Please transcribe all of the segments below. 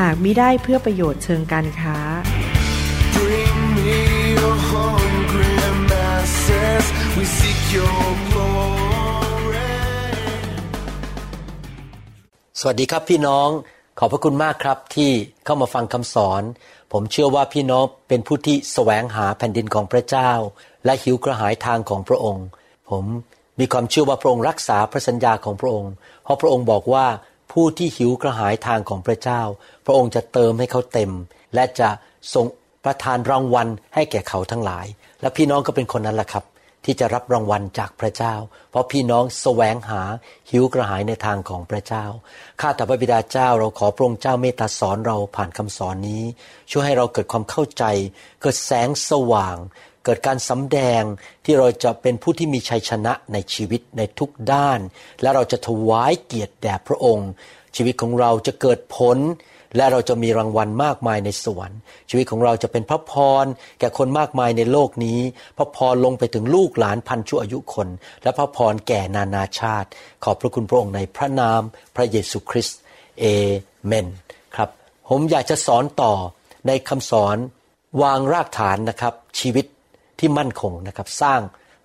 หากมิได้เพื่อประโยชน์เชิงการค้า Bring me your hungry masses. We seek your glory. สวัสดีครับพี่น้อง ขอบพระคุณมากครับที่เข้ามาฟังคำสอน ผมเชื่อว่าพี่น้องเป็นผู้ที่แสวงหาแผ่นดินของพระเจ้า และหิวกระหายทางของพระองค์ ผมมีความเชื่อว่าพระองค์รักษาพระสัญญาของพระองค์ เพราะพระองค์บอกว่า ผู้ที่หิวกระหายทางของพระเจ้า พระองค์จะเติมให้เขาเต็ม และจะทรงประทานรางวัลให้แก่เขาทั้งหลาย และพี่น้องก็เป็นคนนั้นแหละครับ ที่จะรับรางวัลจากพระเจ้า เพราะพี่น้องแสวงหาหิวกระหายในทางของพระเจ้า ข้าแต่พระบิดาเจ้าเราขอพระองค์เจ้าเมตตาสอนเราผ่านคำสอนนี้ ช่วยให้เราเกิดความเข้าใจ เกิดแสงสว่าง เกิดการสำแดงที่เราจะเป็นผู้ที่มีชัยชนะในชีวิตในทุกด้าน และเราจะถวายเกียรติแด่พระองค์ ชีวิตของเราจะเกิดผล และเราจะมีรางวัลมากมายในสวรรค์ ชีวิตของเราจะเป็นพระพรแก่คนมากมายในโลกนี้ พระพรลงไปถึงลูกหลานพันชั่วอายุคน และพระพรแก่นานาชาติ ขอบพระคุณพระองค์ในพระนามพระเยซูคริสต์เอเมนครับ ผมอยากจะสอนต่อในคำสอนวางรากฐานนะครับชีวิต ที่มั่นคงนะครับ สร้าง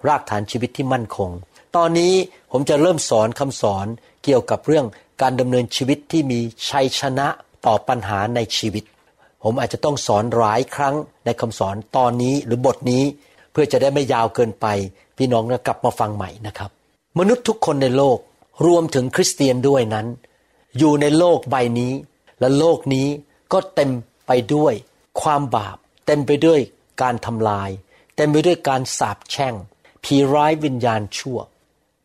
รากฐานชีวิตที่มั่นคง ตอนนี้ผมจะเริ่มสอนคำสอนเกี่ยวกับเรื่องการดำเนินชีวิตที่มีชัยชนะต่อปัญหาในชีวิต ผมอาจจะต้องสอนหลายครั้งในคำสอนตอนนี้หรือบทนี้เพื่อจะได้ไม่ยาวเกินไป พี่น้องกลับมาฟังใหม่นะครับ มนุษย์ทุกคนในโลกรวมถึงคริสเตียนด้วยนั้น อยู่ในโลกใบนี้ และโลกนี้ก็เต็มไปด้วยความบาป เต็มไปด้วยการทำลาย เต็มไปด้วยการสาปแช่งผีร้ายวิญญาณชั่ว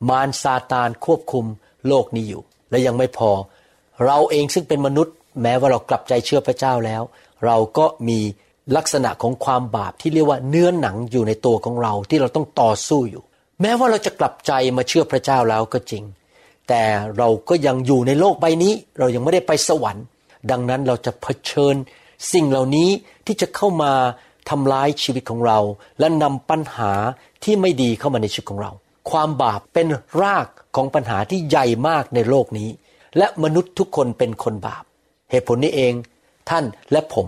มารซาตานควบคุมโลกนี้อยู่ และยังไม่พอ เราเองซึ่งเป็นมนุษย์ แม้ว่าเรากลับใจเชื่อพระเจ้าแล้ว เราก็มีลักษณะของความบาปที่เรียกว่าเนื้อหนังอยู่ในตัวของเราที่เราต้องต่อสู้อยู่ แม้ว่าเราจะกลับใจมาเชื่อพระเจ้าแล้วก็จริง แต่เราก็ยังอยู่ในโลกใบนี้ เรายังไม่ได้ไปสวรรค์ ดังนั้นเราจะเผชิญสิ่งเหล่านี้ที่จะเข้ามา ทำร้ายชีวิตของเรา และนำปัญหาที่ไม่ดีเข้ามาในชีวิตของเรา ความบาปเป็นรากของปัญหาที่ใหญ่มากในโลกนี้ และมนุษย์ทุกคนเป็นคนบาป เหตุผลนี้เอง ท่านและผม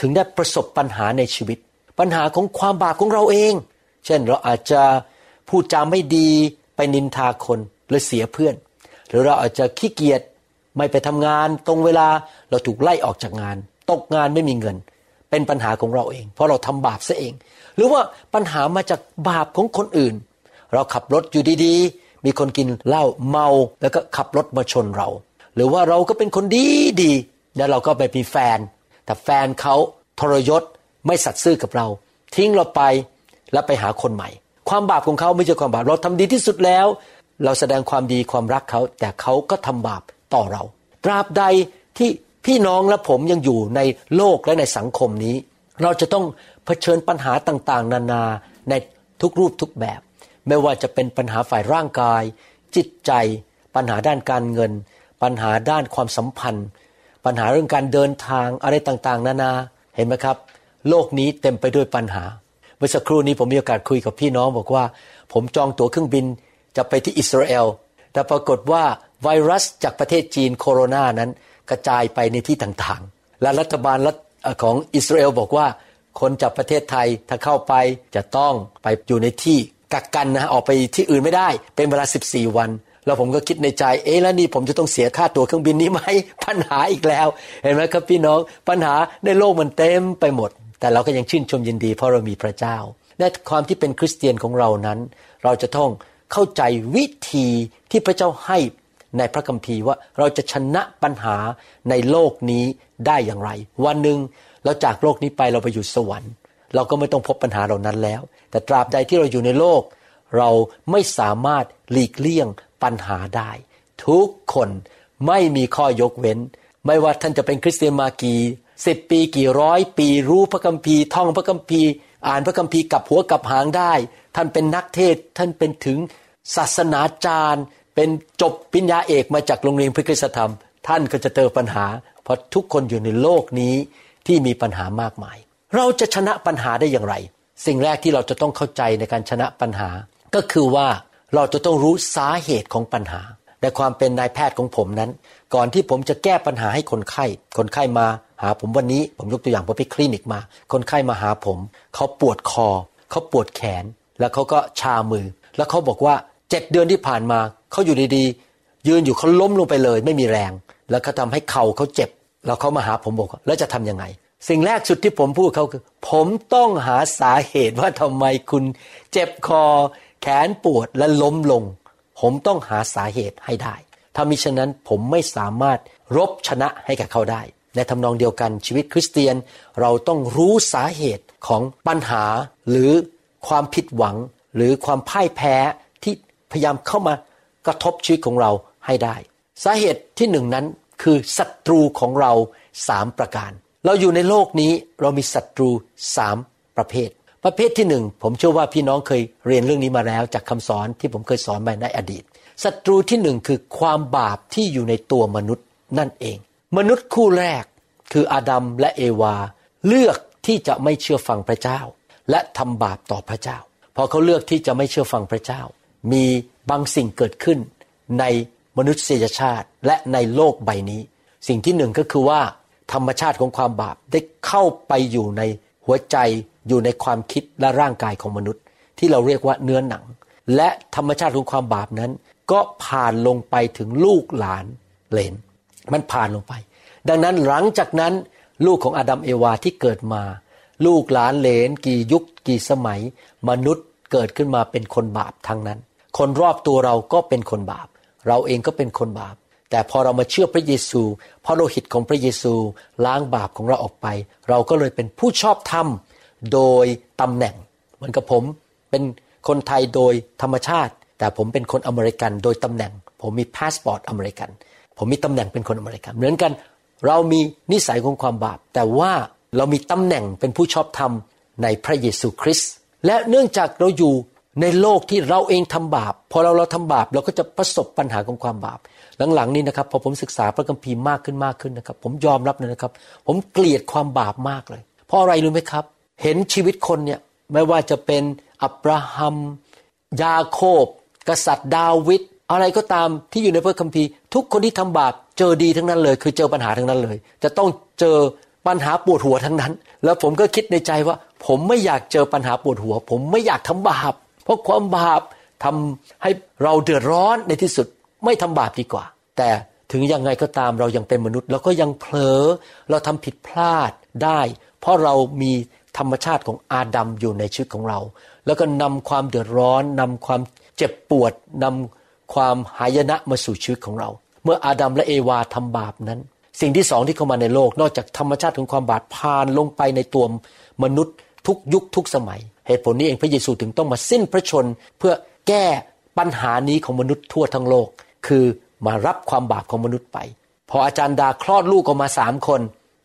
ถึงได้ประสบปัญหาในชีวิต ปัญหาของความบาปของเราเอง เช่นเราอาจจะพูดจาไม่ดีไปนินทาคนหรือเสียเพื่อน หรือเราอาจจะขี้เกียจไม่ไปทำงาน ตรงเวลาเราถูกไล่ออกจากงาน ตกงานไม่มีเงิน เป็นปัญหาของเราเอง เพราะเราทำบาปซะเอง หรือว่าปัญหามาจากบาปของคนอื่น เราขับรถอยู่ดีๆ มีคนกินเหล้าเมาแล้วก็ขับรถมาชนเรา หรือว่าเราก็เป็นคนดีดีแล้วเราก็ไปมีแฟน แต่แฟนเขาทรยศไม่สัตย์ซื่อกับเรา ทิ้งเราไปแล้วไปหาคนใหม่ ความบาปของเขาไม่ใช่ความบาปเราทำดีที่สุดแล้ว เราแสดงความดีความรักเขาแต่เขาก็ทำบาปต่อเรา ตราบใดที่ พี่น้องและผมยังอยู่ในโลกและในสังคมนี้ เราจะต้องเผชิญปัญหาต่างๆ นานาในทุกรูปทุกแบบ ไม่ว่าจะเป็นปัญหาฝ่ายร่างกาย จิตใจ ปัญหาด้านการเงิน ปัญหาด้านความสัมพันธ์ ปัญหาเรื่องการเดินทางอะไรต่างๆ นานาเห็นไหมครับ โลกนี้เต็มไปด้วยปัญหา เมื่อสักครู่นี้ผมมีโอกาสคุยกับพี่น้องบอกว่า ผมจองตั๋วเครื่องบินจะไปที่อิสราเอลแต่ปรากฏว่าไวรัสจากประเทศจีนโคโรนานั้น กระจายไปในที่ต่างๆ และรัฐบาลรัฐของอิสราเอลบอกว่า คนจากประเทศไทยถ้าเข้าไปจะต้องไปอยู่ในที่กักกันนะออกไปที่อื่นไม่ได้ เป็นเวลา 14 วัน แล้วผมก็คิดในใจเอ๊ะแล้วนี่ผมจะต้องเสียค่าตั๋วเครื่องบินนี้ไหมปัญหาอีกแล้ว เห็นไหมครับพี่น้องปัญหาในโลกมันเต็มไปหมด แต่เราก็ยังชื่นชมยินดี เพราะเรามีพระเจ้าและความที่เป็นคริสเตียนของเรานั้น เราจะต้องเข้าใจวิธีที่พระเจ้าให้ ในพระคัมภีร์ว่าเราจะชนะปัญหาในโลกนี้ได้อย่างไร วันหนึ่งเราจากโลกนี้ไปเราไปอยู่สวรรค์ เราก็ไม่ต้องพบปัญหาเหล่านั้นแล้ว แต่ตราบใดที่เราอยู่ในโลก เราไม่สามารถหลีกเลี่ยงปัญหาได้ ทุกคนไม่มีข้อยกเว้น ไม่ว่าท่านจะเป็นคริสเตียนมากี่สิบปีกี่ร้อยปีรู้พระคัมภีร์ท่องพระคัมภีร์ อ่านพระคัมภีร์กับหัวกับหางได้ ท่านเป็นนักเทศท่านเป็นถึงศาสนาจารย์ เป็นจบปริญญาเอกมาจากโรงเรียนพระคุณธรรม ท่านก็จะเจอปัญหา เพราะทุกคนอยู่ในโลกนี้ที่มีปัญหามากมาย เราจะชนะปัญหาได้อย่างไร สิ่งแรกที่เราจะต้องเข้าใจในการชนะปัญหา ก็คือว่าเราจะต้องรู้สาเหตุของปัญหาในความเป็นนายแพทย์ของผมนั้น ก่อนที่ผมจะแก้ปัญหาให้คนไข้ คนไข้มาหาผมวันนี้ ผมยกตัวอย่างผมไปคลินิกมา คนไข้มาหาผม เขาปวดคอ เขาปวดแขน แล้วเขาก็ชามือ แล้วเขาบอกว่า เจ็ดเดือนที่ผ่านมาเขาอยู่ดีๆ ยืนอยู่เขาล้มลงไปเลย ไม่มีแรง แล้วก็ทำให้เข่าเขาเจ็บ แล้วเขามาหาผมบอกแล้วจะทํำยังไง สิ่งแรกสุดที่ผมพูดเขาคือ ผมต้องหาสาเหตุว่าทำไมคุณเจ็บคอ แขนปวดและล้มลง ผมต้องหาสาเหตุให้ได้ ถ้ามิฉะนั้นผมไม่สามารถรบชนะให้กับเขาได้ในทำนองเดียวกันชีวิตคริสเตียนเราต้องรู้สาเหตุของปัญหาหรือความผิดหวัง หรือความพ่ายแพ้ พยายามเข้ามากระทบชีวิตของเราให้ได้ สาเหตุที่หนึ่งนั้นคือศัตรูของเราสามประการ เราอยู่ในโลกนี้เรามีศัตรูสามประเภท ประเภทที่หนึ่งผมเชื่อว่าพี่น้องเคยเรียนเรื่องนี้มาแล้ว จากคำสอนที่ผมเคยสอนมาในอดีตศัตรูที่หนึ่งคือความบาปที่อยู่ในตัวมนุษย์นั่นเอง มนุษย์คู่แรกคืออาดัมและเอวา เลือกที่จะไม่เชื่อฟังพระเจ้า และทำบาปต่อพระเจ้า พอเขาเลือกที่จะไม่เชื่อฟังพระเจ้า มีบางสิ่งเกิดขึ้นในมนุษยชาติและในโลกใบนี้ สิ่งที่หนึ่งก็คือว่า ธรรมชาติของความบาปได้เข้าไปอยู่ในหัวใจอยู่ในความคิดและร่างกายของมนุษย์ ที่เราเรียกว่าเนื้อหนัง และธรรมชาติของความบาปนั้น ก็ผ่านลงไปถึงลูกหลานเลน มันผ่านลงไป ดังนั้นหลังจากนั้น ลูกของอาดัมเอวาที่เกิดมา ลูกหลานเลน กี่ยุคกี่สมัย มนุษย์เกิดขึ้นมาเป็นคนบาปทั้งนั้น คนรอบตัวเราก็เป็นคนบาป เราเองก็เป็นคนบาป แต่พอเรามาเชื่อพระเยซูพระโลหิตของพระเยซู ล้างบาปของเราออกไป เราก็เลยเป็นผู้ชอบธรรมโดยตำแหน่ง เหมือนกับผมเป็นคนไทยโดยธรรมชาติ แต่ผมเป็นคนอเมริกันโดยตำแหน่ง ผมมีพาสปอร์ตอเมริกัน ผมมีตำแหน่งเป็นคนอเมริกัน เหมือนกัน เรามีนิสัยของความบาป แต่ว่าเรามีตำแหน่งเป็นผู้ชอบธรรมในพระเยซูคริสต์และเนื่องจากเราอยู่ ในโลกที่เราเองทำบาป พอเราเราทำบาปเราก็จะประสบปัญหาของความบาป หลังๆนี้นะครับ พอผมศึกษาพระคัมภีร์มากขึ้นมากขึ้นนะครับ ผมยอมรับเลยนะครับ ผมเกลียดความบาปมากเลย เพราะอะไรรู้ไหมครับ เห็นชีวิตคนเนี่ยไม่ว่าจะเป็นอับราฮัม ยาโคบ กษัตริย์ดาวิดอะไรก็ตามที่อยู่ในพระคัมภีร์ ทุกคนที่ทำบาปเจอดีทั้งนั้นเลย คือเจอปัญหาทั้งนั้นเลย จะต้องเจอปัญหาปวดหัวทั้งนั้น แล้วผมก็คิดในใจว่า ผมไม่อยากเจอปัญหาปวดหัว ผมไม่อยากทำบาป เพราะความบาปทำให้เราเดือดร้อนในที่สุดไม่ทำบาปดีกว่า แต่ถึงยังไงก็ตามเรายังเป็นมนุษย์ เราก็ยังเผลอเราทำผิดพลาดได้ เพราะเรามีธรรมชาติของอาดัมอยู่ในชีวิตของเรา แล้วก็นำความเดือดร้อนนำความเจ็บปวดนำความหายนะมาสู่ชีวิตของเรา เมื่ออาดัมและเอวาทำบาปนั้น สิ่งที่สองที่เข้ามาในโลก นอกจากธรรมชาติของความบาปผ่านลงไปในตัวมนุษย์ทุกยุคทุกสมัย เหตุผลนี้เองพระเยซูถึงต้องมาสิ้นพระชนเพื่อแก้ปัญหานี้ของมนุษย์ทั่วทั้งโลก คือมารับความบาปของมนุษย์ไป พออาจารย์ดาคลอดลูกออกมาสามคน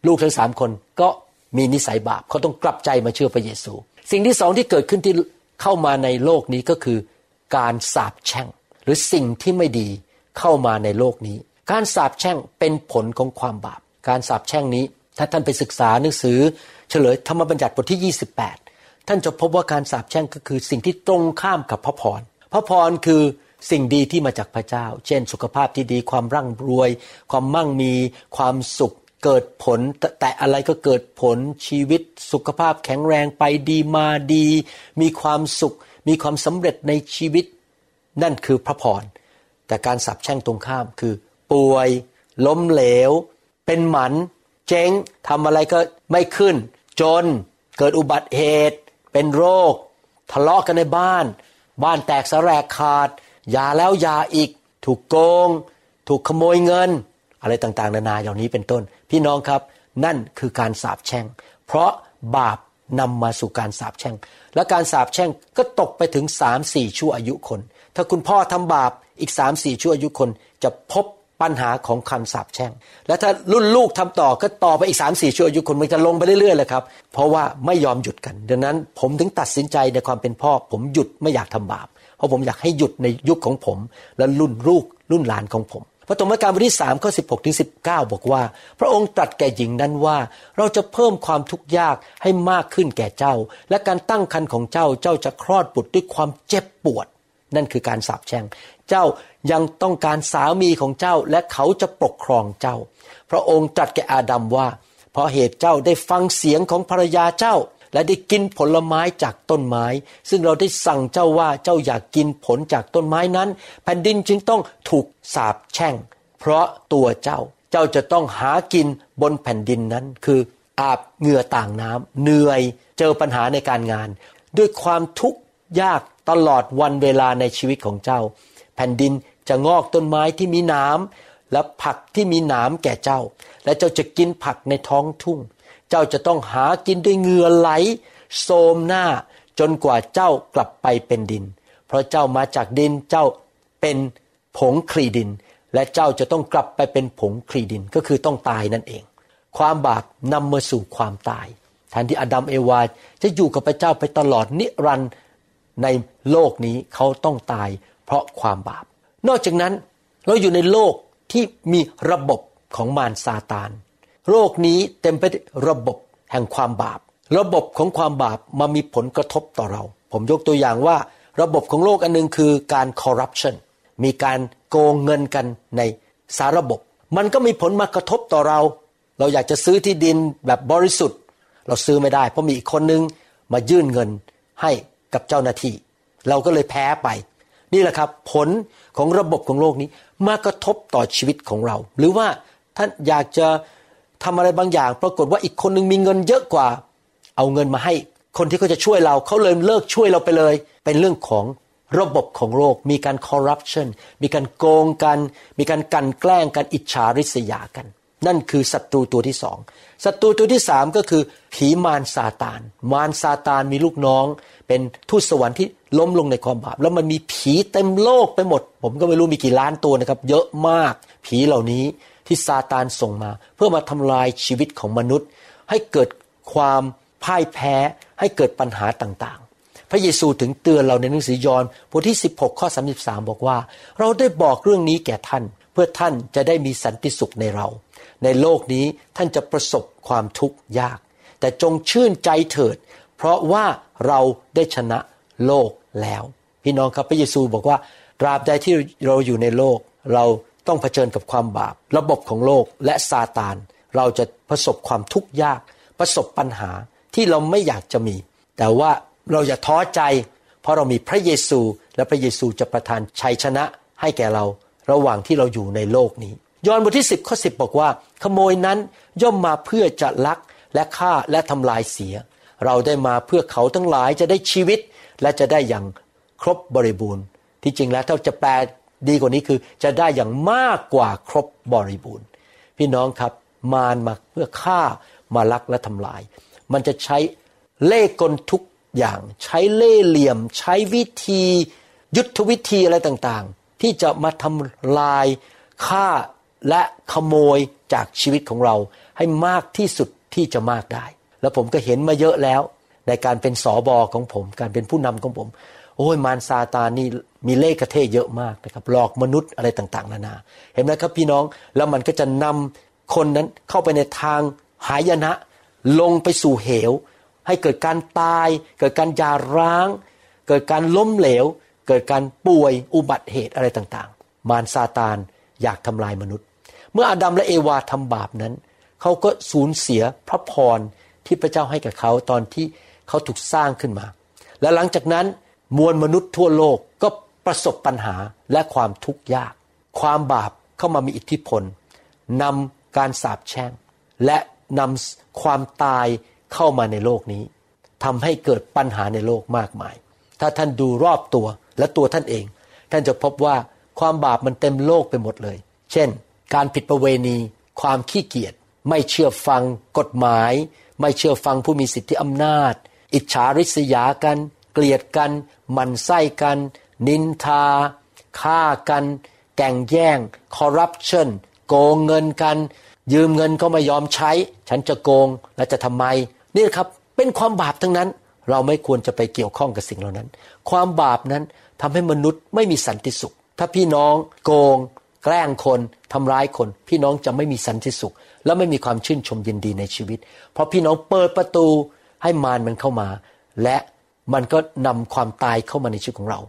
ลูกทั้งสามคนก็มีนิสัยบาปเขาต้องกลับใจมาเชื่อพระเยซู สิ่งที่สองที่เกิดขึ้นที่เข้ามาในโลกนี้ก็คือ การสาปแช่ง หรือสิ่งที่ไม่ดีเข้ามาในโลกนี้ การสาปแช่งเป็นผลของความบาป การสาปแช่งนี้ ถ้าท่านไปศึกษาหนังสือ เฉลยธรรมบัญญัติบทที่ 28 ท่านจะพบว่าการสาปแช่งก็คือสิ่งที่ตรงข้ามกับพระพร พระพรคือสิ่งดีที่มาจากพระเจ้า เช่น สุขภาพที่ดีความร่ำรวย ความมั่งมีความสุขเกิดผล แต่อะไรก็เกิดผลชีวิต สุขภาพแข็งแรงไปดีมาดี มีความสุข มีความสำเร็จในชีวิต นั่นคือพระพร แต่การสับแช่งตรงข้ามคือ ป่วย ล้มเหลว เป็นหมัน เจ๊งทำอะไรก็ไม่ขึ้น จน เกิดอุบัติเหตุ เป็นโรค ทะเลาะกันในบ้าน บ้านแตกสแรกขาดยาแล้วยาอีก ถูกโกง ถูกขโมยเงิน อะไรต่างๆ นานาอย่านี้เป็นต้น พี่น้องครับ นั่นคือการสาปแช่ง เพราะบาปนำมาสู่การสาปแช่ง และการสาปแช่งก็ตกไปถึงสามสี่ชั่วอายุคน ถ้าคุณพ่อทำบาปอีกสามสี่ชั่วอายุคนจะพบ ปัญหาของคำสาปแช่ง และถ้ารุ่นลูกทำต่อก็ต่อไปอีก3ามสี่ชั่วอายุคนมันจะลงไปเรื่อยๆเลยครับ เพราะว่าไม่ยอมหยุดกัน ดังนั้นผมถึงตัดสินใจในความเป็นพ่อ ผมหยุดไม่อยากทำบาป เพราะผมอยากให้หยุดในยุคของผม และรุ่นลูกรุ่นหลานของผมพระธรรมการบทที่3ข้อ16ถึง19บอกว่า พระองค์ตรัสแก่หญิงนั้นว่า เราจะเพิ่มความทุกข์ยากให้มากขึ้นแก่เจ้า และการตั้งครรภ์ของเจ้าเจ้าจะคลอดบุตรด้วยความเจ็บปวด นั่นคือการสาปแช่ง เจ้ายังต้องการสามีของเจ้าและเขาจะปกครองเจ้า พระองค์ตรัสแก่อาดัมว่า เพราะเหตุเจ้าได้ฟังเสียงของภรรยาเจ้า และได้กินผลไม้จากต้นไม้ ซึ่งเราได้สั่งเจ้าว่าเจ้าอยากกินผลจากต้นไม้นั้น แผ่นดินจึงต้องถูกสาปแช่ง เพราะตัวเจ้าเจ้าจะต้องหากินบนแผ่นดินนั้น คืออาบเหงื่อต่างน้ำเหนื่อยเจอปัญหาในการงาน ด้วยความทุกข์ยาก ตลอดวันเวลาในชีวิตของเจ้า แผ่นดินจะงอกต้นไม้ที่มีน้ำและผักที่มีหนามแก่เจ้า และเจ้าจะกินผักในท้องทุ่ง เจ้าจะต้องหากินด้วยเหงื่อไหลโสมหน้าจนกว่าเจ้ากลับไปเป็นดิน เพราะเจ้ามาจากดินเจ้าเป็นผงคลีดิน และเจ้าจะต้องกลับไปเป็นผงคลีดินก็คือต้องตายนั่นเอง ความบาปนำมาสู่ความตายแทนที่อดัมเอวาจะอยู่กับพระเจ้าไปตลอดนิรันดร์ ในโลกนี้เขาต้องตายเพราะความบาป นอกจากนั้นเราอยู่ในโลกที่มีระบบของมารซาตาน โลกนี้เต็มไปด้วยระบบแห่งความบาป ระบบของความบาปมามีผลกระทบต่อเรา ผมยกตัวอย่างว่าระบบของโลกอันหนึงคือการคอร์รัปชันมีการโกงเงินกันในสาระบบ มันก็มีผลมากระทบต่อเรา เราอยากจะซื้อที่ดินแบบบริสุทธิ์ เราซื้อไม่ได้ เพราะมีอีกคนนึงมายื่นเงินให้ กับเจ้าหน้าที่ เราก็เลยแพ้ไป นี่แหละครับ ผลของระบบของโลกนี้มากระทบต่อชีวิตของเรา หรือว่าท่านอยากจะทำอะไรบางอย่าง ปรากฏว่าอีกคนนึงมีเงินเยอะกว่า เอาเงินมาให้คนที่เขาจะช่วยเราเขาเลยเลิกช่วยเราไปเลย เป็นเรื่องของระบบของโลกมีการคอร์รัปชันมีการโกงกัน มีการกันแกล้งกันอิจฉาริษยากัน นั่นคือศัตรูตัวที่สองศัตรูตัวที่สามก็คือผีมารซาตาน มารซาตานมีลูกน้อง เป็นทูตสวรรค์ที่ล้มลงในความบาป แล้วมันมีผีเต็มโลกไปหมด ผมก็ไม่รู้มีกี่ล้านตัวนะครับ เยอะมาก ผีเหล่านี้ที่ซาตานส่งมา เพื่อมาทำลายชีวิตของมนุษย์ ให้เกิดความพ่ายแพ้ ให้เกิดปัญหาต่างๆ พระเยซูถึงเตือนเราในหนังสือยอห์นบทที่ 16 ข้อ 33 บอกว่า เราได้บอกเรื่องนี้แก่ท่าน เพื่อท่านจะได้มีสันติสุขในเรา ในโลกนี้ท่านจะประสบความทุกข์ยาก แต่จงชื่นใจเถิด เพราะว่าเราได้ชนะโลกแล้ว พี่น้องครับพระเยซูบอกว่าตราบใดที่เราอยู่ในโลก เราต้องเผชิญกับความบาป ระบบของโลกและซาตาน เราจะประสบความทุกข์ยาก ประสบปัญหาที่เราไม่อยากจะมี แต่ว่าเราอย่าท้อใจ เพราะเรามีพระเยซูและพระเยซูจะประทานชัยชนะให้แก่เรา ระหว่างที่เราอยู่ในโลกนี้ ยอห์นบทที่ 10 ข้อ 10 บอกว่า ขโมยนั้นย่อมมาเพื่อจะลักและฆ่าและทำลายเสีย เราได้มาเพื่อเขาทั้งหลายจะได้ชีวิต และจะได้อย่างครบบริบูรณ์ ที่จริงแล้วถ้าจะแปลดีกว่านี้คือจะได้อย่างมากกว่าครบบริบูรณ์ พี่น้องครับมารมาเพื่อฆ่ามาลักและทำลาย มันจะใช้เล่กลทุกอย่าง ใช้เล่เหลี่ยม ใช้วิธี ยุทธวิธีอะไรต่างๆ ที่จะมาทำลายฆ่า และขโมยจากชีวิตของเราให้มากที่สุดที่จะมากได้ แล้วผมก็เห็นมาเยอะแล้ว ในการเป็นสอบอของผม การเป็นผู้นำของผม โอ้ยมารซาตานนี่มีเล่ห์กระเทยเยอะมากนะครับหลอกมนุษย์อะไรต่างๆนานา เห็นไหมครับพี่น้องแล้วมันก็จะนำคนนั้นเข้าไปในทางหายนะ ลงไปสู่เหว ให้เกิดการตาย เกิดการยาร้าง เกิดการล้มเหลว เกิดการป่วยอุบัติเหตุอะไรต่างๆ มารซาตานอยากทำลายมนุษย์ เมื่ออาดัมและเอวาทำบาปนั้น เขาก็สูญเสียพระพรที่พระเจ้าให้กับเขาตอนที่เขาถูกสร้างขึ้นมา และหลังจากนั้นมวลมนุษย์ทั่วโลกก็ประสบปัญหาและความทุกข์ยาก ความบาปเข้ามามีอิทธิพลนำการสาปแช่ง และนำความตายเข้ามาในโลกนี้ทำให้เกิดปัญหาในโลกมากมาย ถ้าท่านดูรอบตัวและตัวท่านเอง ท่านจะพบว่าความบาปมันเต็มโลกไปหมดเลย เช่น การผิดประเวณี ความขี้เกียจไม่เชื่อฟังกฎหมาย ไม่เชื่อฟังผู้มีสิทธิอำนาจ อิจฉาริษยากัน เกลียดกันมันไส้กัน นินทาฆ่ากัน แก่งแย่ง คอร์รัปชันโกงเงินกัน ยืมเงินก็ไม่ยอมใช้ ฉันจะโกงแล้วจะทำไม นี่ครับเป็นความบาปทั้งนั้น เราไม่ควรจะไปเกี่ยวข้องกับสิ่งเหล่านั้น ความบาปนั้นทำให้มนุษย์ไม่มีสันติสุข ถ้าพี่น้องโกง แกล้งคนทำร้ายคน พี่น้องจะไม่มีสันติสุข และไม่มีความชื่นชมยินดีในชีวิต เพราะพี่น้องเปิดประตูให้มารมันเข้ามา และมันก็นำความตายเข้ามาในชีวิตของเรา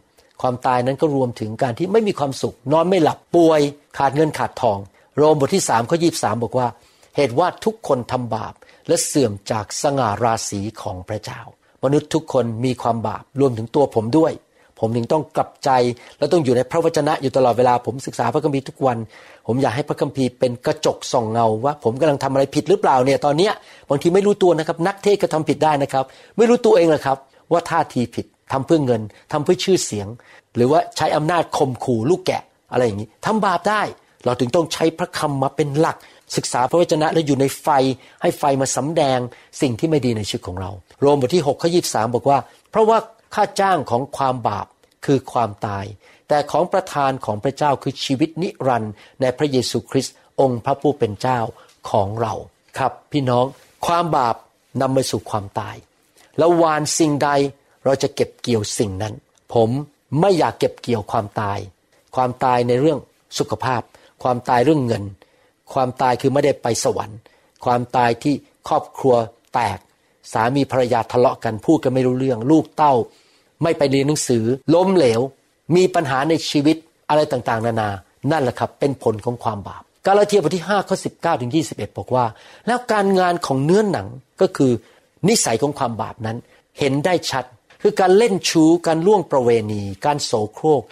ความตายนั้นก็รวมถึงการที่ไม่มีความสุข นอนไม่หลับป่วย ขาดเงินขาดทอง โรมบทที่3ามข้อยีบอกว่า เหตุว่าทุกคนทำบาป และเสื่อมจากสง่าราศีของพระเจ้ามนุษย์ทุกคนมีความบาปรวมถึงตัวผมด้วย ผมถึงต้องกลับใจและต้องอยู่ในพระวจนะอยู่ตลอดเวลาผมศึกษาพระคัมภีร์ทุกวัน ผมอยากให้พระคัมภีร์เป็นกระจกส่องเงาว่า ผมกำลังทำอะไรผิดหรือเปล่าเนี่ยตอนเนี้ยบางทีไม่รู้ตัวนะครับ นักเทศก็ทำผิดได้นะครับ ไม่รู้ตัวเองเลยครับ ว่าท่าทีผิดทำเพื่อเงินทำเพื่อชื่อเสียง หรือว่าใช้อำนาจข่มขู่ลูกแกะอะไรอย่างนี้ทำบาปได้ เราถึงต้องใช้พระคำมาเป็นหลัก ศึกษาพระวจนะและอยู่ในไฟ ให้ไฟมาสำแดงสิ่งที่ไม่ดีในชีวิตของเรา โรมบทที่6ข้อ23บอกว่า เพราะว่า ค่าจ้างของความบาปคือความตาย แต่ของประทานของพระเจ้าคือชีวิตนิรันดร์ในพระเยซูคริสต์องค์พระผู้เป็นเจ้าของเราครับ พี่น้องความบาปนำไปสู่ความตาย แล้ววานสิ่งใดเราจะเก็บเกี่ยวสิ่งนั้น ผมไม่อยากเก็บเกี่ยวความตาย ความตายในเรื่องสุขภาพ ความตายเรื่องเงิน ความตายคือไม่ได้ไปสวรรค์ ความตายที่ครอบครัวแตก สามีภรรยาทะเลาะกันพูดกันไม่รู้เรื่อง ลูกเต้า ไม่ไปเรียนหนังสือ ล้มเหลว มีปัญหาในชีวิตอะไรต่างๆ นานา นั่นแหละครับเป็นผลของความบาปกาลาเทียบทที่5ข้อ19ถึง21 บอกว่า แล้วการงานของเนื้อหนังก็คือนิสัยของความบาปนั้น เห็นได้ชัด คือการเล่นชู้การล่วงประเวณี การโสโครก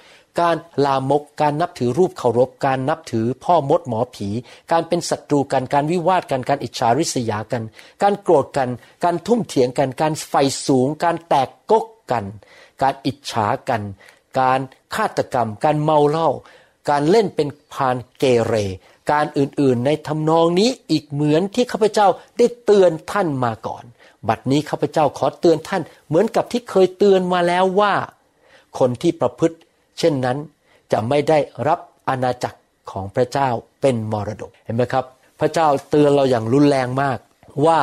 การลามก การนับถือรูปเคารพ การนับถือพ่อมดหมอผี การเป็นศัตรูกัน การวิวาทกัน การอิจฉาริษยากัน การโกรธกัน การทุ่มเถียงกัน การไฟสูง การแตกกกกัน การอิจฉากัน การฆาตกรรม การเมาเหล้า การเล่นเป็นพานเกเร การอื่นๆ ในทำนองนี้อีกเหมือนที่ข้าพเจ้าได้เตือนท่านมาก่อน บัดนี้ข้าพเจ้าขอเตือนท่านเหมือนกับที่เคยเตือนมาแล้วว่า คนที่ประพฤติ เช่นนั้นจะไม่ได้รับอาณาจักรของพระเจ้าเป็นมรดกเห็นไหมครับ พระเจ้าเตือนเราอย่างรุนแรงมากว่า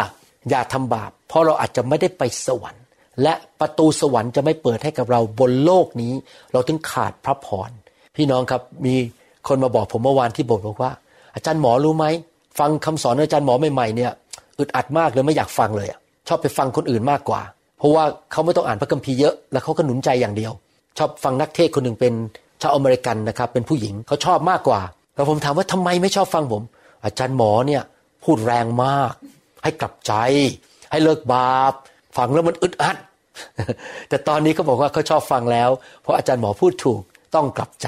อย่าทำบาป เพราะเราอาจจะไม่ได้ไปสวรรค์ และประตูสวรรค์จะไม่เปิดให้กับเราบนโลกนี้ เราถึงขาดพระพรพี่น้องครับมีคนมาบอกผมเมื่อวานที่โบสถ์บอกว่า อาจารย์หมอรู้ไหมฟังคำสอนอาจารย์หมอใหม่ๆเนี่ยอึดอัดมากเลยไม่อยากฟังเลยชอบไปฟังคนอื่นมากกว่า เพราะว่าเขาไม่ต้องอ่านพระคัมภีร์เยอะ แล้วเขาก็หนุนใจอย่างเดียว ชอบฟังนักเทศคนหนึ่งเป็นชาวอเมริกันนะครับ เป็นผู้หญิงเขาชอบมากกว่าแล้วผมถามว่าทำไมไม่ชอบฟังผม อาจารย์หมอเนี่ยพูดแรงมาก ให้กลับใจ ให้เลิกบาป ฟังแล้วมันอึดอัด แต่ตอนนี้เขาบอกว่าเขาชอบฟังแล้ว เพราะอาจารย์หมอพูดถูกต้องกลับใจ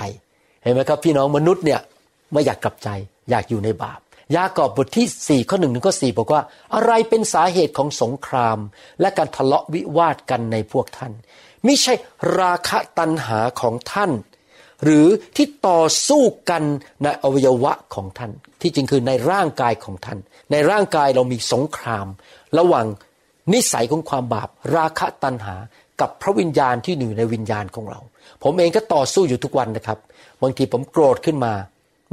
เห็นไหมครับ พี่น้องมนุษย์เนี่ยไม่อยากกลับใจ อยากอยู่ในบาปยากอบบทที่4ข้อหนึ่งถึงข้อ4บอกว่า อะไรเป็นสาเหตุของสงคราม และการทะเลาะวิวาทกันในพวกท่านม่ใช่ราคะตัณหาของท่าน หรือที่ต่อสู้กันในอวัยวะของท่าน ที่จริงคือในร่างกายของท่าน ในร่างกายเรามีสงคราม ระหว่างนิสัยของความบาป ราคะตัณหากับพระวิญญาณที่อยู่ในวิญญาณของเรา ผมเองก็ต่อสู้อยู่ทุกวันนะครับบางทีผมโกรธขึ้นมา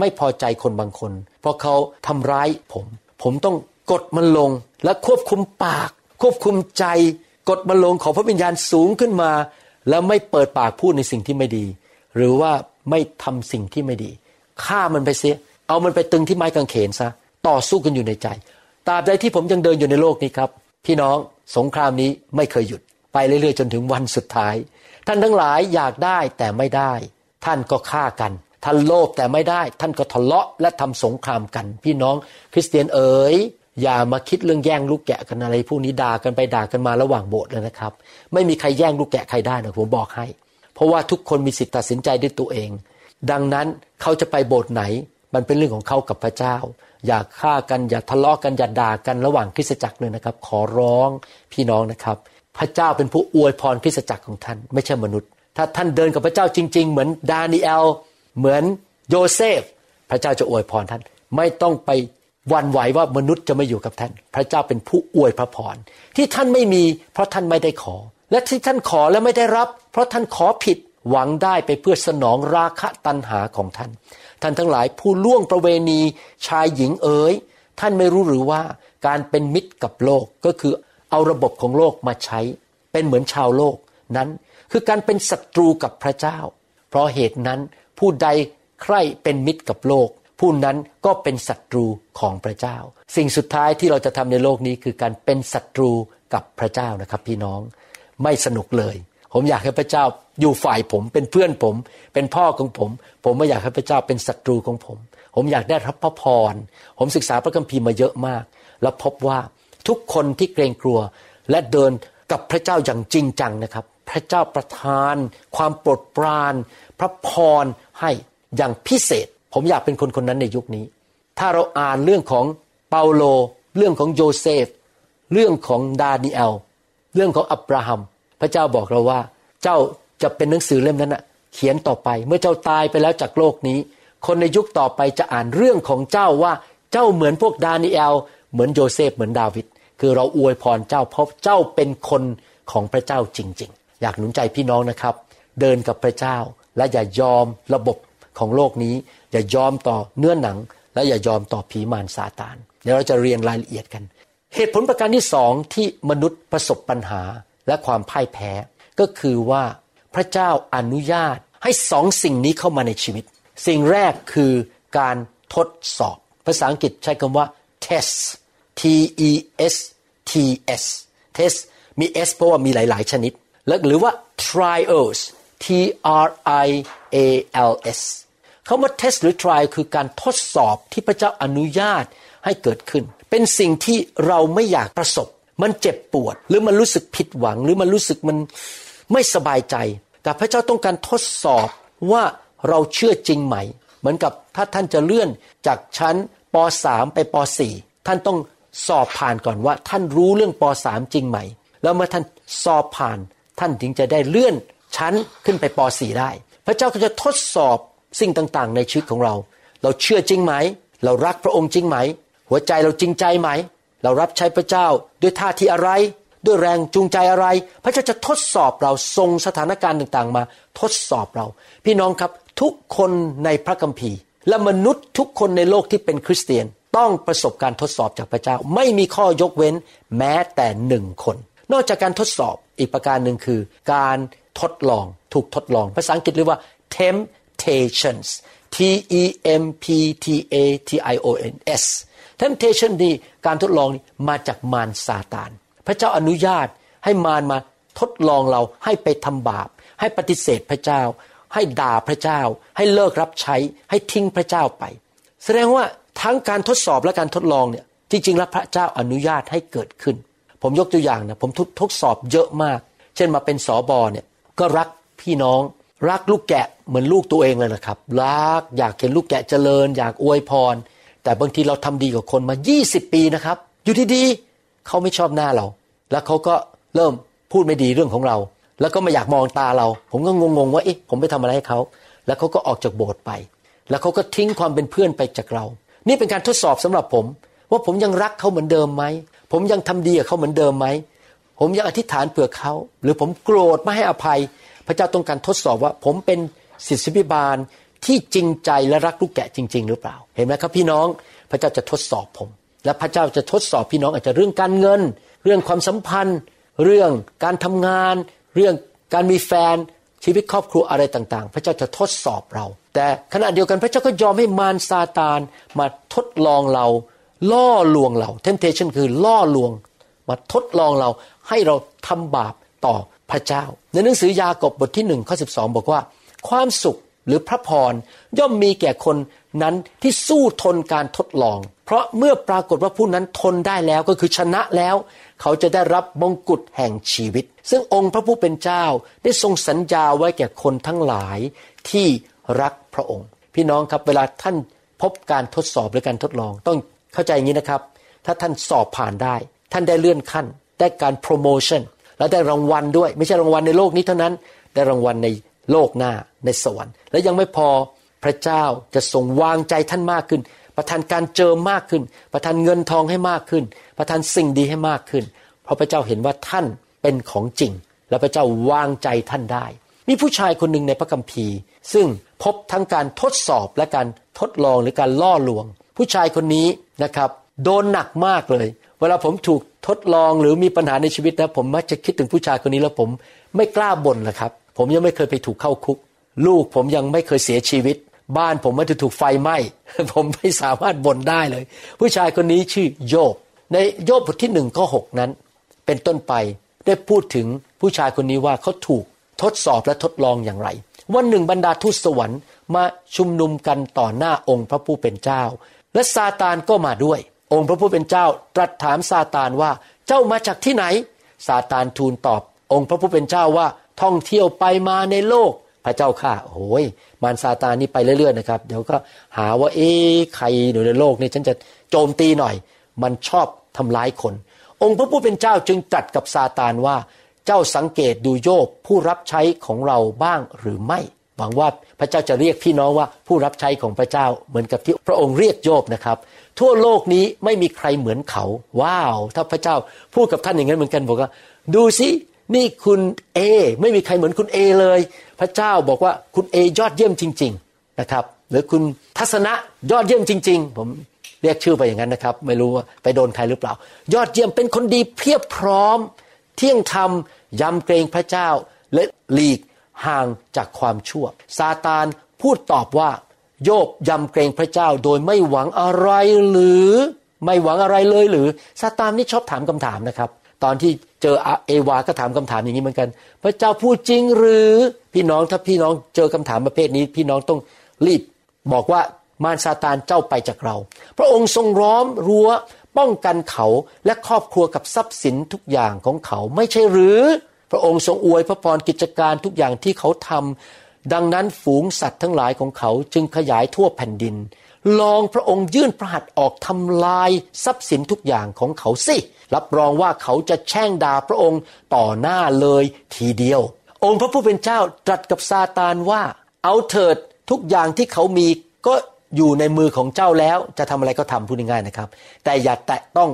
ไม่พอใจคนบางคน เพราะเขาทำร้ายผม ผมต้องกดมันลงและควบคุมปาก ควบคุมใจ กดมันลงของพระวิญญาณสูงขึ้นมา แล้วไม่เปิดปากพูดในสิ่งที่ไม่ดี หรือว่าไม่ทำสิ่งที่ไม่ดีฆ่ามันไปเสีย เอามันไปตึงที่ไม้กางเขนซะต่อสู้กันอยู่ในใจตราบใดที่ผมยังเดินอยู่ในโลกนี้ครับ พี่น้องสงครามนี้ไม่เคยหยุด ไปเรื่อยๆ จนถึงวันสุดท้าย ท่านทั้งหลายอยากได้แต่ไม่ได้ ท่านก็ฆ่ากัน ท่านโลภแต่ไม่ได้ ท่านก็ทะเลาะและทำสงครามกัน พี่น้องคริสเตียนเอ๋ย อย่ามาคิดเรื่องแย่งลูกแกะกันอะไรพวกนี้ด่ากันไปด่ากันมาระหว่างโบสถ์เลยนะครับ ไม่มีใครแย่งลูกแกะใครได้นะผมบอกให้ เพราะว่าทุกคนมีสิทธิตัดสินใจด้วยตัวเอง ดังนั้นเขาจะไปโบสถ์ไหน มันเป็นเรื่องของเขากับพระเจ้า อย่าฆ่ากันอย่าทะเลาะกันอย่าด่ากันระหว่างคริสตจักรเลยนะครับ ขอร้องพี่น้องนะครับ พระเจ้าเป็นผู้อวยพรคริสตจักรของท่าน ไม่ใช่มนุษย์ ถ้าท่านเดินกับพระเจ้าจริง ๆ เหมือนดานิเอลเหมือนโยเซฟ พระเจ้าจะอวยพรท่านไม่ต้องไป วันไหวว่ามนุษย์จะไม่อยู่กับท่าน พระเจ้าเป็นผู้อวยพระพรที่ท่านไม่มี เพราะท่านไม่ได้ขอ และที่ท่านขอแล้วไม่ได้รับ เพราะท่านขอผิดหวังได้ไปเพื่อสนองราคะตัณหาของท่าน ท่านทั้งหลายผู้ล่วงประเวณีชายหญิงเอ๋ยท่านไม่รู้หรือว่าการเป็นมิตรกับโลกก็คือเอาระบบของโลกมาใช้ เป็นเหมือนชาวโลกนั้น คือการเป็นศัตรูกับพระเจ้า เพราะเหตุนั้นผู้ใดใคร่เป็นมิตรกับโลก ผู้นั้นก็เป็นศัตรูของพระเจ้า สิ่งสุดท้ายที่เราจะทำในโลกนี้คือการเป็นศัตรูกับพระเจ้านะครับ พี่น้องไม่สนุกเลย ผมอยากให้พระเจ้าอยู่ฝ่ายผม เป็นเพื่อนผม เป็นพ่อของผม ผมไม่อยากให้พระเจ้าเป็นศัตรูของผม ผมอยากได้รับพระพร ผมศึกษาพระคัมภีร์มาเยอะมาก แล้วพบว่าทุกคนที่เกรงกลัว และเดินกับพระเจ้าอย่างจริงจังนะครับ พระเจ้าประทาน ความโปรดปราน พระพรให้อย่างพิเศษ ผมอยากเป็นคนคนนั้นในยุคนี้ ถ้าเราอ่านเรื่องของเปาโล เรื่องของโยเซฟ เรื่องของดาเนิเอลเรื่องของอับราฮัม พระเจ้าบอกเราว่า เจ้าจะเป็นหนังสือเล่มนั้นนะเขียนต่อไป เมื่อเจ้าตายไปแล้วจากโลกนี้ คนในยุคต่อไปจะอ่านเรื่องของเจ้าว่าเจ้าเหมือนพวกดาเนิเอลเหมือนโยเซฟเหมือนดาวิดคือเราอวยพรเจ้าเพราะเจ้าเป็นคนของพระเจ้าจริง ๆ อยากหนุนใจพี่น้องนะครับ เดินกับพระเจ้าและอย่ายอมระบบของโลกนี้ อย่ายอมต่อเนื้อหนัง และอย่ายอมต่อผีมารซาตาน เดี๋ยวเราจะเรียนรายละเอียดกัน เหตุผลประการที่สองที่มนุษย์ประสบปัญหาและความพ่ายแพ้ ก็คือว่าพระเจ้าอนุญาตให้สองสิ่งนี้เข้ามาในชีวิต สิ่งแรกคือการทดสอบ ภาษาอังกฤษใช้คำว่า test T E S T S test มี S เพราะว่ามีหลาย ๆ ชนิด แล้วหรือว่า trials T R I A L S คำว่า test หรือ trial คือการทดสอบที่พระเจ้าอนุญาตให้เกิดขึ้น เป็นสิ่งที่เราไม่อยากประสบ มันเจ็บปวด หรือมันรู้สึกผิดหวัง หรือมันรู้สึกมันไม่สบายใจ แต่พระเจ้าต้องการทดสอบว่าเราเชื่อจริงไหม เหมือนกับถ้าท่านจะเลื่อนจากชั้นป .3 ไปป .4 ท่านต้องสอบผ่านก่อนว่าท่านรู้เรื่องป .3 จริงไหม แล้วเมื่อท่านสอบผ่าน ท่านถึงจะได้เลื่อนชั้นขึ้นไปป .4 ได้ พระเจ้าก็จะทดสอบ สิ่งต่างๆ ในชีวิตของเรา เราเชื่อจริงไหม เรารักพระองค์จริงไหม หัวใจเราจริงใจไหม เรารับใช้พระเจ้าด้วยท่าทีอะไร ด้วยแรงจูงใจอะไร พระเจ้าจะทดสอบเราทรงสถานการณ์ต่างๆ มา ทดสอบเรา พี่น้องครับทุกคนในพระคัมภีร์ และมนุษย์ทุกคนในโลกที่เป็นคริสเตียนต้องประสบการทดสอบจากพระเจ้า ไม่มีข้อยกเว้นแม้แต่หนึ่งคน นอกจากการทดสอบอีกประการหนึ่งคือ การทดลองถูกทดลอง ภาษาอังกฤษเรียกว่า test temptations T E M P T A T I O N S temptation นี่การทดลองนี่มาจากมารซาตาน พระเจ้าอนุญาตให้มารมาทดลองเราให้ไปทำบาป ให้ปฏิเสธพระเจ้า ให้ด่าพระเจ้า ให้เลิกรับใช้ ให้ทิ้งพระเจ้าไป แสดงว่าทั้งการทดสอบและการทดลองเนี่ยที่จริงแล้วพระเจ้าอนุญาตให้เกิดขึ้น ผมยกตัวอย่างนะผมทดทดสอบเยอะมาก เช่นมาเป็นสอบอเนี่ยก็รักพี่น้อง รักลูกแกะเหมือนลูกตัวเองเลยนะครับ รักอยากเห็นลูกแกะเจริญ อยากอวยพร แต่บางทีเราทำดีกับคนมา 20 ปีนะครับ อยู่ดีๆเขาไม่ชอบหน้าเรา แล้วเขาก็เริ่มพูดไม่ดีเรื่องของเรา แล้วก็ไม่อยากมองตาเรา ผมก็งงๆว่าเอ๊ะผมไปทำอะไรให้เขา แล้วเขาก็ออกจากโบสถ์ไป แล้วเขาก็ทิ้งความเป็นเพื่อนไปจากเรา นี่เป็นการทดสอบสำหรับผม ว่าผมยังรักเขาเหมือนเดิมไหมผมยังทำดีกับเขาเหมือนเดิมไหมผมยังอธิษฐานเผื่อเขา หรือผมโกรธไม่ให้อภัย พระเจ้าต้องการทดสอบว่า ผมเป็นศิษยพิบาลที่จริงใจและรักลูกแกะจริง ๆ หรือเปล่า เห็นไหมครับพี่น้อง พระเจ้าจะทดสอบผม และพระเจ้าจะทดสอบพี่น้องอาจจะเรื่องการเงิน เรื่องความสัมพันธ์ เรื่องการทำงาน เรื่องการมีแฟนชีวิตครอบครัวอะไรต่างๆ พระเจ้าจะทดสอบเรา แต่ขณะเดียวกันพระเจ้าก็ยอมให้มารซาตานมาทดลองเรา ล่อลวงเรา temptation คือล่อลวง มาทดลองเราให้เราทำบาปต่อ พระเจ้า ในหนังสือยากบบทที่หนึ่งข้อสิบอกว่า ความสุขหรือพระพรย่อมมีแก่คนนั้นที่สู้ทนการทดลอง เพราะเมื่อปรากฏว่าผู้นั้นทนได้แล้วก็คือชนะแล้ว เขาจะได้รับมงกุฎแห่งชีวิต ซึ่งองค์พระผู้เป็นเจ้าได้ทรงสัญญาไว้แก่คนทั้งหลายที่รักพระองค์ พี่น้องครับเวลาท่านพบการทดสอบหรือการทดลอง ต้องเข้าใจอย่างนี้นะครับ ถ้าท่านสอบผ่านได้ ท่านได้เลื่อนขั้น ได้การโปรโมชั่น และได้รางวัลด้วย ไม่ใช่รางวัลในโลกนี้เท่านั้น ได้รางวัลในโลกหน้าในสวรรค์ และยังไม่พอพระเจ้าจะทรงวางใจท่านมากขึ้น ประทานการเจอมากขึ้น ประทานเงินทองให้มากขึ้น ประทานสิ่งดีให้มากขึ้น เพราะพระเจ้าเห็นว่าท่านเป็นของจริง และพระเจ้าวางใจท่านได้ มีผู้ชายคนหนึ่งในพระคัมภีร์ ซึ่งพบทั้งการทดสอบและการทดลองหรือการล่อลวง ผู้ชายคนนี้นะครับ โดนหนักมากเลย วลาผมถูกทดลองหรือมีปัญหาในชีวิตนะผมมักจะคิดถึงผู้ชายคนนี้แล้วผมไม่กล้าบ่นนะครับ ผมยังไม่เคยไปถูกเข้าคุก ลูกผมยังไม่เคยเสียชีวิต บ้านผมไม่ถูกไฟไหม้ผมไม่สามารถบ่นได้เลย ผู้ชายคนนี้ชื่อโยบ ในโยบบทที่หนึ่งข้อหกนั้น เป็นต้นไปได้พูดถึงผู้ชายคนนี้ว่าเขาถูกทดสอบและทดลองอย่างไร วันหนึ่งบรรดาทูตสวรรค์มาชุมนุมกันต่อหน้าองค์พระผู้เป็นเจ้า และซาตานก็มาด้วย องค์พระผู้เป็นเจ้าตรัสถามซาตานว่าเจ้ามาจากที่ไหนซาตานทูลตอบ องค์พระผู้เป็นเจ้าว่าท่องเที่ยวไปมาในโลกพระเจ้าข้าโอ้ยมารซาตานนี่ไปเรื่อยๆนะครับ เดี๋ยวก็หาว่าเอ๊ใครอยู่ในโลกนี้ฉันจะโจมตีหน่อย มันชอบทำร้ายคน องค์พระผู้เป็นเจ้าจึงตรัสกับซาตานว่า เจ้าสังเกตดูโยบผู้รับใช้ของเราบ้างหรือไม่ หวังว่าพระเจ้าจะเรียกพี่น้องว่าผู้รับใช้ของพระเจ้าเหมือนกับที่พระองค์เรียกโยบนะครับ ทั่วโลกนี้ไม่มีใครเหมือนเขา ว้าว ถ้าพระเจ้าพูดกับท่านอย่างนั้นเหมือนกันบอกว่า ดูสินี่คุณเอ ไม่มีใครเหมือนคุณเอเลย พระเจ้าบอกว่าคุณเอยอดเยี่ยมจริง ๆนะครับ หรือคุณทัศนะยอดเยี่ยมจริง ๆ ผมเรียกชื่อไปอย่างนั้นนะครับ ไม่รู้ว่าไปโดนใครหรือเปล่า ยอดเยี่ยมเป็นคนดีเพียบพร้อม เที่ยงธรรมยำเกรงพระเจ้าและหลีกห่างจากความชั่วซาตานพูดตอบว่า โยบยำเกรงพระเจ้าโดยไม่หวังอะไรหรือไม่หวังอะไรเลยหรือซาตานนี่ชอบถามคำถามนะครับ ตอนที่เจอเอวาก็ถามคำถามอย่างนี้เหมือนกัน พระเจ้าพูดจริงหรือพี่น้องถ้าพี่น้องเจอคำถามประเภทนี้ พี่น้องต้องรีบบอกว่ามารซาตานเจ้าไปจากเรา พระองค์ทรงร้อมรั้วป้องกันเขาและครอบครัวกับทรัพย์สินทุกอย่างของเขาไม่ใช่หรือ พระองค์ทรงอวยพระพรกิจการทุกอย่างที่เขาทำ ดังนั้นฝูงสัตว์ทั้งหลายของเขาจึงขยายทั่วแผ่นดิน ลองพระองค์ยื่นพระหัตถ์ออกทำลายทรัพย์สินทุกอย่างของเขาสิ รับรองว่าเขาจะแช่งด่าพระองค์ต่อหน้าเลยทีเดียว องค์พระผู้เป็นเจ้าตรัสกับซาตานว่า เอาเถิดทุกอย่างที่เขามีก็อยู่ในมือของเจ้าแล้วจะทำอะไรก็ทำพูดง่ายๆนะครับ แต่อย่าแตะต้อง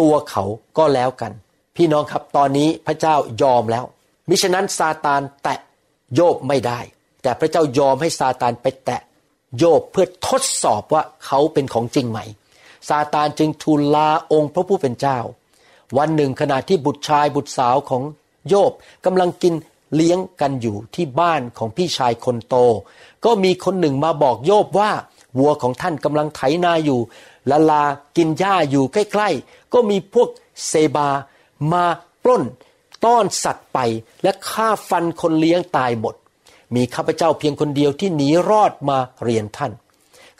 ตัวเขาก็แล้วกัน พี่น้องครับตอนนี้พระเจ้ายอมแล้ว มิฉะนั้นซาตานแตะโยบไม่ได้ แต่พระเจ้ายอมให้ซาตานไปแตะโยบเพื่อทดสอบว่าเขาเป็นของจริงไหม ซาตานจึงทูลลาองค์พระผู้เป็นเจ้า วันหนึ่งขณะที่บุตรชายบุตรสาวของโยบกำลังกินเลี้ยงกันอยู่ที่บ้านของพี่ชายคนโต ก็มีคนหนึ่งมาบอกโยบว่าวัวของท่านกำลังไถนาอยู่ละลากินหญ้าอยู่ใกล้ๆ ก็มีพวกเซบามาปล้น ต้อนสัตว์ไปและฆ่าฟันคนเลี้ยงตายหมด มีข้าพเจ้าเพียงคนเดียวที่หนีรอดมาเรียนท่าน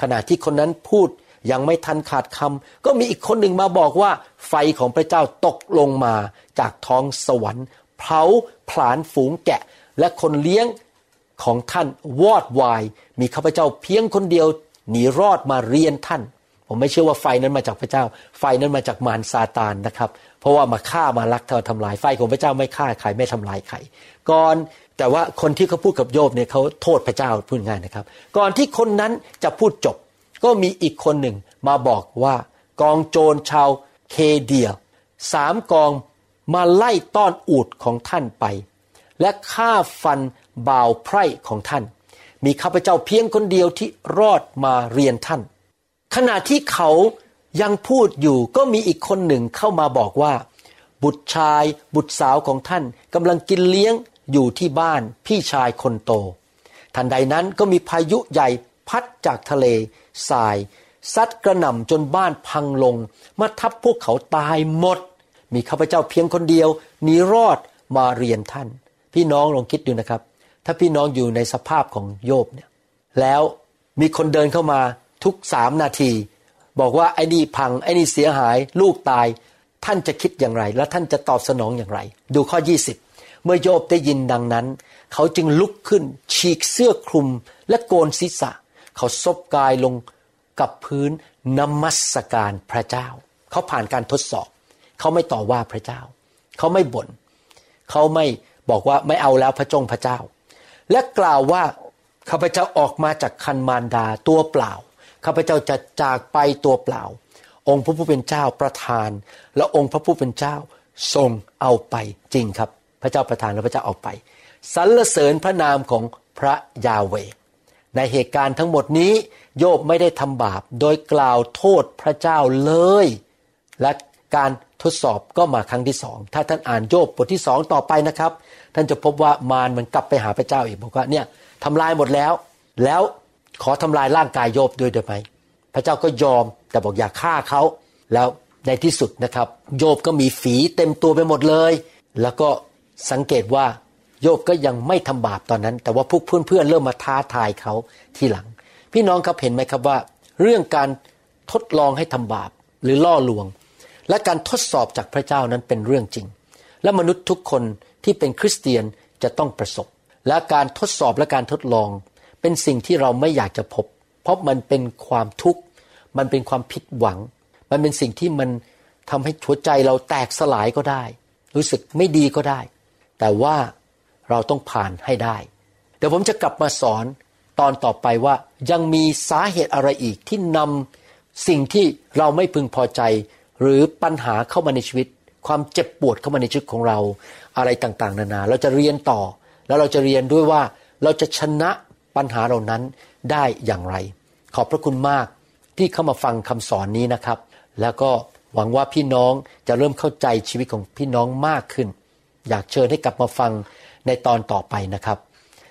ขณะที่คนนั้นพูดยังไม่ทันขาดคำก็มีอีกคนหนึ่งมาบอกว่า ไฟของพระเจ้าตกลงมาจากท้องสวรรค์เผาผลาญฝูงแกะ และคนเลี้ยงของท่านวอดวาย มีข้าพเจ้าเพียงคนเดียวหนีรอดมาเรียนท่าน ผมไม่เชื่อว่าไฟนั้นมาจากพระเจ้า ไฟนั้นมาจากมารซาตานนะครับ เพราะว่ามาฆ่ามาลักเธอทำลายไฟของพระเจ้าไม่ฆ่าใครไม่ทำลายใครก่อน แต่ว่าคนที่เขาพูดกับโยบเนี่ยเขาโทษพระเจ้าพูดง่ายนะครับ ก่อนที่คนนั้นจะพูดจบ ก็มีอีกคนหนึ่งมาบอกว่ากองโจรชาวเคเดียสามกองมาไล่ต้อนอูดของท่านไป และฆ่าฟันบ่าวไพร่ของท่าน มีข้าพเจ้าเพียงคนเดียวที่รอดมาเรียนท่าน ขณะที่เขายังพูดอยู่ก็มีอีกคนหนึ่งเข้ามาบอกว่า บุตรชายบุตรสาวของท่านกำลังกินเลี้ยง อยู่ที่บ้านพี่ชายคนโต ทันใดนั้นก็มีพายุใหญ่พัดจากทะเลทรายซัดกระหน่ำจนบ้านพังลง มาทับพวกเขาตายหมด มีข้าพเจ้าเพียงคนเดียวหนีรอดมาเรียนท่าน พี่น้องลองคิดดูนะครับ ถ้าพี่น้องอยู่ในสภาพของโยบเนี่ยแล้วมีคนเดินเข้ามาทุกสามนาที บอกว่าไอ้นี่พังไอ้นี่เสียหาย ลูกตาย ท่านจะคิดอย่างไร และท่านจะตอบสนองอย่างไร ดูข้อ 20 เมื่อโยบได้ยินดังนั้น เขาจึงลุกขึ้น ฉีกเสื้อคลุมและโกนศีรษะ เขาซบกายลงกับพื้นนมัสการพระเจ้า เขาผ่านการทดสอบ เขาไม่ต่อว่าพระเจ้า เขาไม่บน่นเขาไม่บอกว่าไม่เอาแล้วพระจงพระเจ้า และกล่าวว่าข้าพเจ้าออกมาจากคันมารดาตัวเปล่าข้าพเจ้าจะจากไปตัวเปล่า องค์พระผู้เป็นเจ้าประทาน และองค์พระผู้เป็นเจ้าทรงเอาไปจริงครับ พระเจ้าประทานและพระเจ้าเอาไปสรรเสริญพระนามของพระยาเวในเหตุการณ์ทั้งหมดนี้ โยบไม่ได้ทำบาป โดยกล่าวโทษพระเจ้าเลย และการทดสอบก็มาครั้งที่สองถ้าท่านอ่านโยบบทที่สองต่อไปนะครับ ท่านจะพบว่ามารมันกลับไปหาพระเจ้าอีกบอกว่าเนี่ยทำลายหมดแล้ว แล้วขอทำลายร่างกายโยบด้วยได้ไหมพระเจ้าก็ยอมแต่บอกอย่าฆ่าเขาแล้วในที่สุดนะครับ โยบก็มีฝีเต็มตัวไปหมดเลย แล้วก็ สังเกตว่าโยบก็ยังไม่ทำบาปตอนนั้น แต่ว่าพวกเพื่อนๆเริ่มมาท้าทายเขาทีหลัง พี่น้องครับเห็นไหมครับว่า เรื่องการทดลองให้ทำบาปหรือล่อลวง และการทดสอบจากพระเจ้านั้นเป็นเรื่องจริง และมนุษย์ทุกคนที่เป็นคริสเตียนจะต้องประสบ และการทดสอบและการทดลอง เป็นสิ่งที่เราไม่อยากจะพบ เพราะมันเป็นความทุกข์ มันเป็นความผิดหวัง มันเป็นสิ่งที่มันทำให้หัวใจเราแตกสลายก็ได้ รู้สึกไม่ดีก็ได้ แต่ว่าเราต้องผ่านให้ได้ เดี๋ยวผมจะกลับมาสอนตอนต่อไปว่ายังมีสาเหตุอะไรอีกที่นำสิ่งที่เราไม่พึงพอใจ หรือปัญหาเข้ามาในชีวิต ความเจ็บปวดเข้ามาในชีวิตของเราอะไรต่างๆ นานา เราจะเรียนต่อ แล้วเราจะเรียนด้วยว่าเราจะชนะปัญหาเหล่านั้นได้อย่างไร ขอบพระคุณมากที่เข้ามาฟังคำสอนนี้นะครับ แล้วก็หวังว่าพี่น้องจะเริ่มเข้าใจชีวิตของพี่น้องมากขึ้น อยากเชิญให้กลับมาฟังในตอนต่อไปนะครับ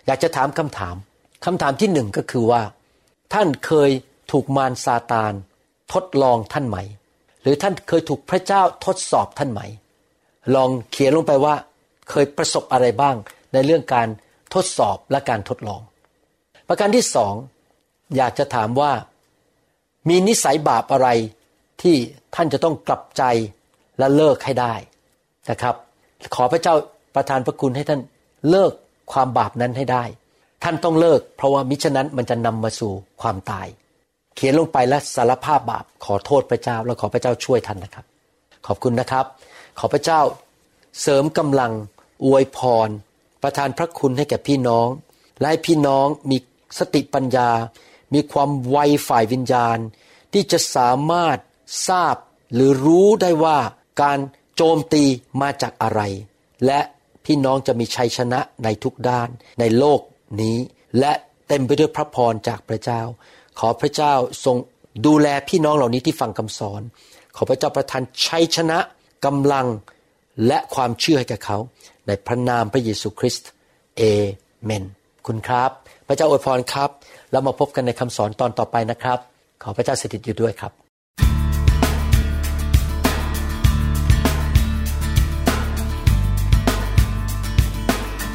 อยากจะถามคำถามคำถามที่หนึ่งก็คือว่า ท่านเคยถูกมารซาตาน ทดลองท่านไหม หรือท่านเคยถูกพระเจ้าทดสอบท่านไหม ลองเขียนลงไปว่า เคยประสบอะไรบ้างในเรื่องการทดสอบและการทดลอง ประการที่สองอยากจะถามว่า มีนิสัยบาปอะไรที่ท่านจะต้องกลับใจและเลิกให้ได้นะครับ ขอพระเจ้าประทานพระคุณให้ท่านเลิกความบาปนั้นให้ได้ ท่านต้องเลิก เพราะว่ามิฉะนั้นมันจะนำมาสู่ความตาย เขียนลงไปและสารภาพบาปขอโทษพระเจ้า แล้วขอพระเจ้าช่วยท่านนะครับ ขอบคุณนะครับ ขอพระเจ้าเสริมกำลังอวยพร ประทานพระคุณให้แก่พี่น้อง และให้พี่น้องมีสติปัญญา มีความไวฝ่ายวิญญาณ ที่จะสามารถทราบหรือรู้ได้ว่าการ โจมตีมาจากอะไร และพี่น้องจะมีชัยชนะในทุกด้านในโลกนี้ และเต็มไปด้วยพระพรจากพระเจ้า ขอพระเจ้าทรงดูแลพี่น้องเหล่านี้ที่ฟังคำสอน ขอพระเจ้าประทานชัยชนะกำลังและความเชื่อให้แก่เขา ในพระนามพระเยซูคริสต์เอเมน คุณครับ พระเจ้าอวยพรครับ แล้วมาพบกันในคำสอนตอนต่อไปนะครับ ขอพระเจ้าสถิตอยู่ด้วยครับ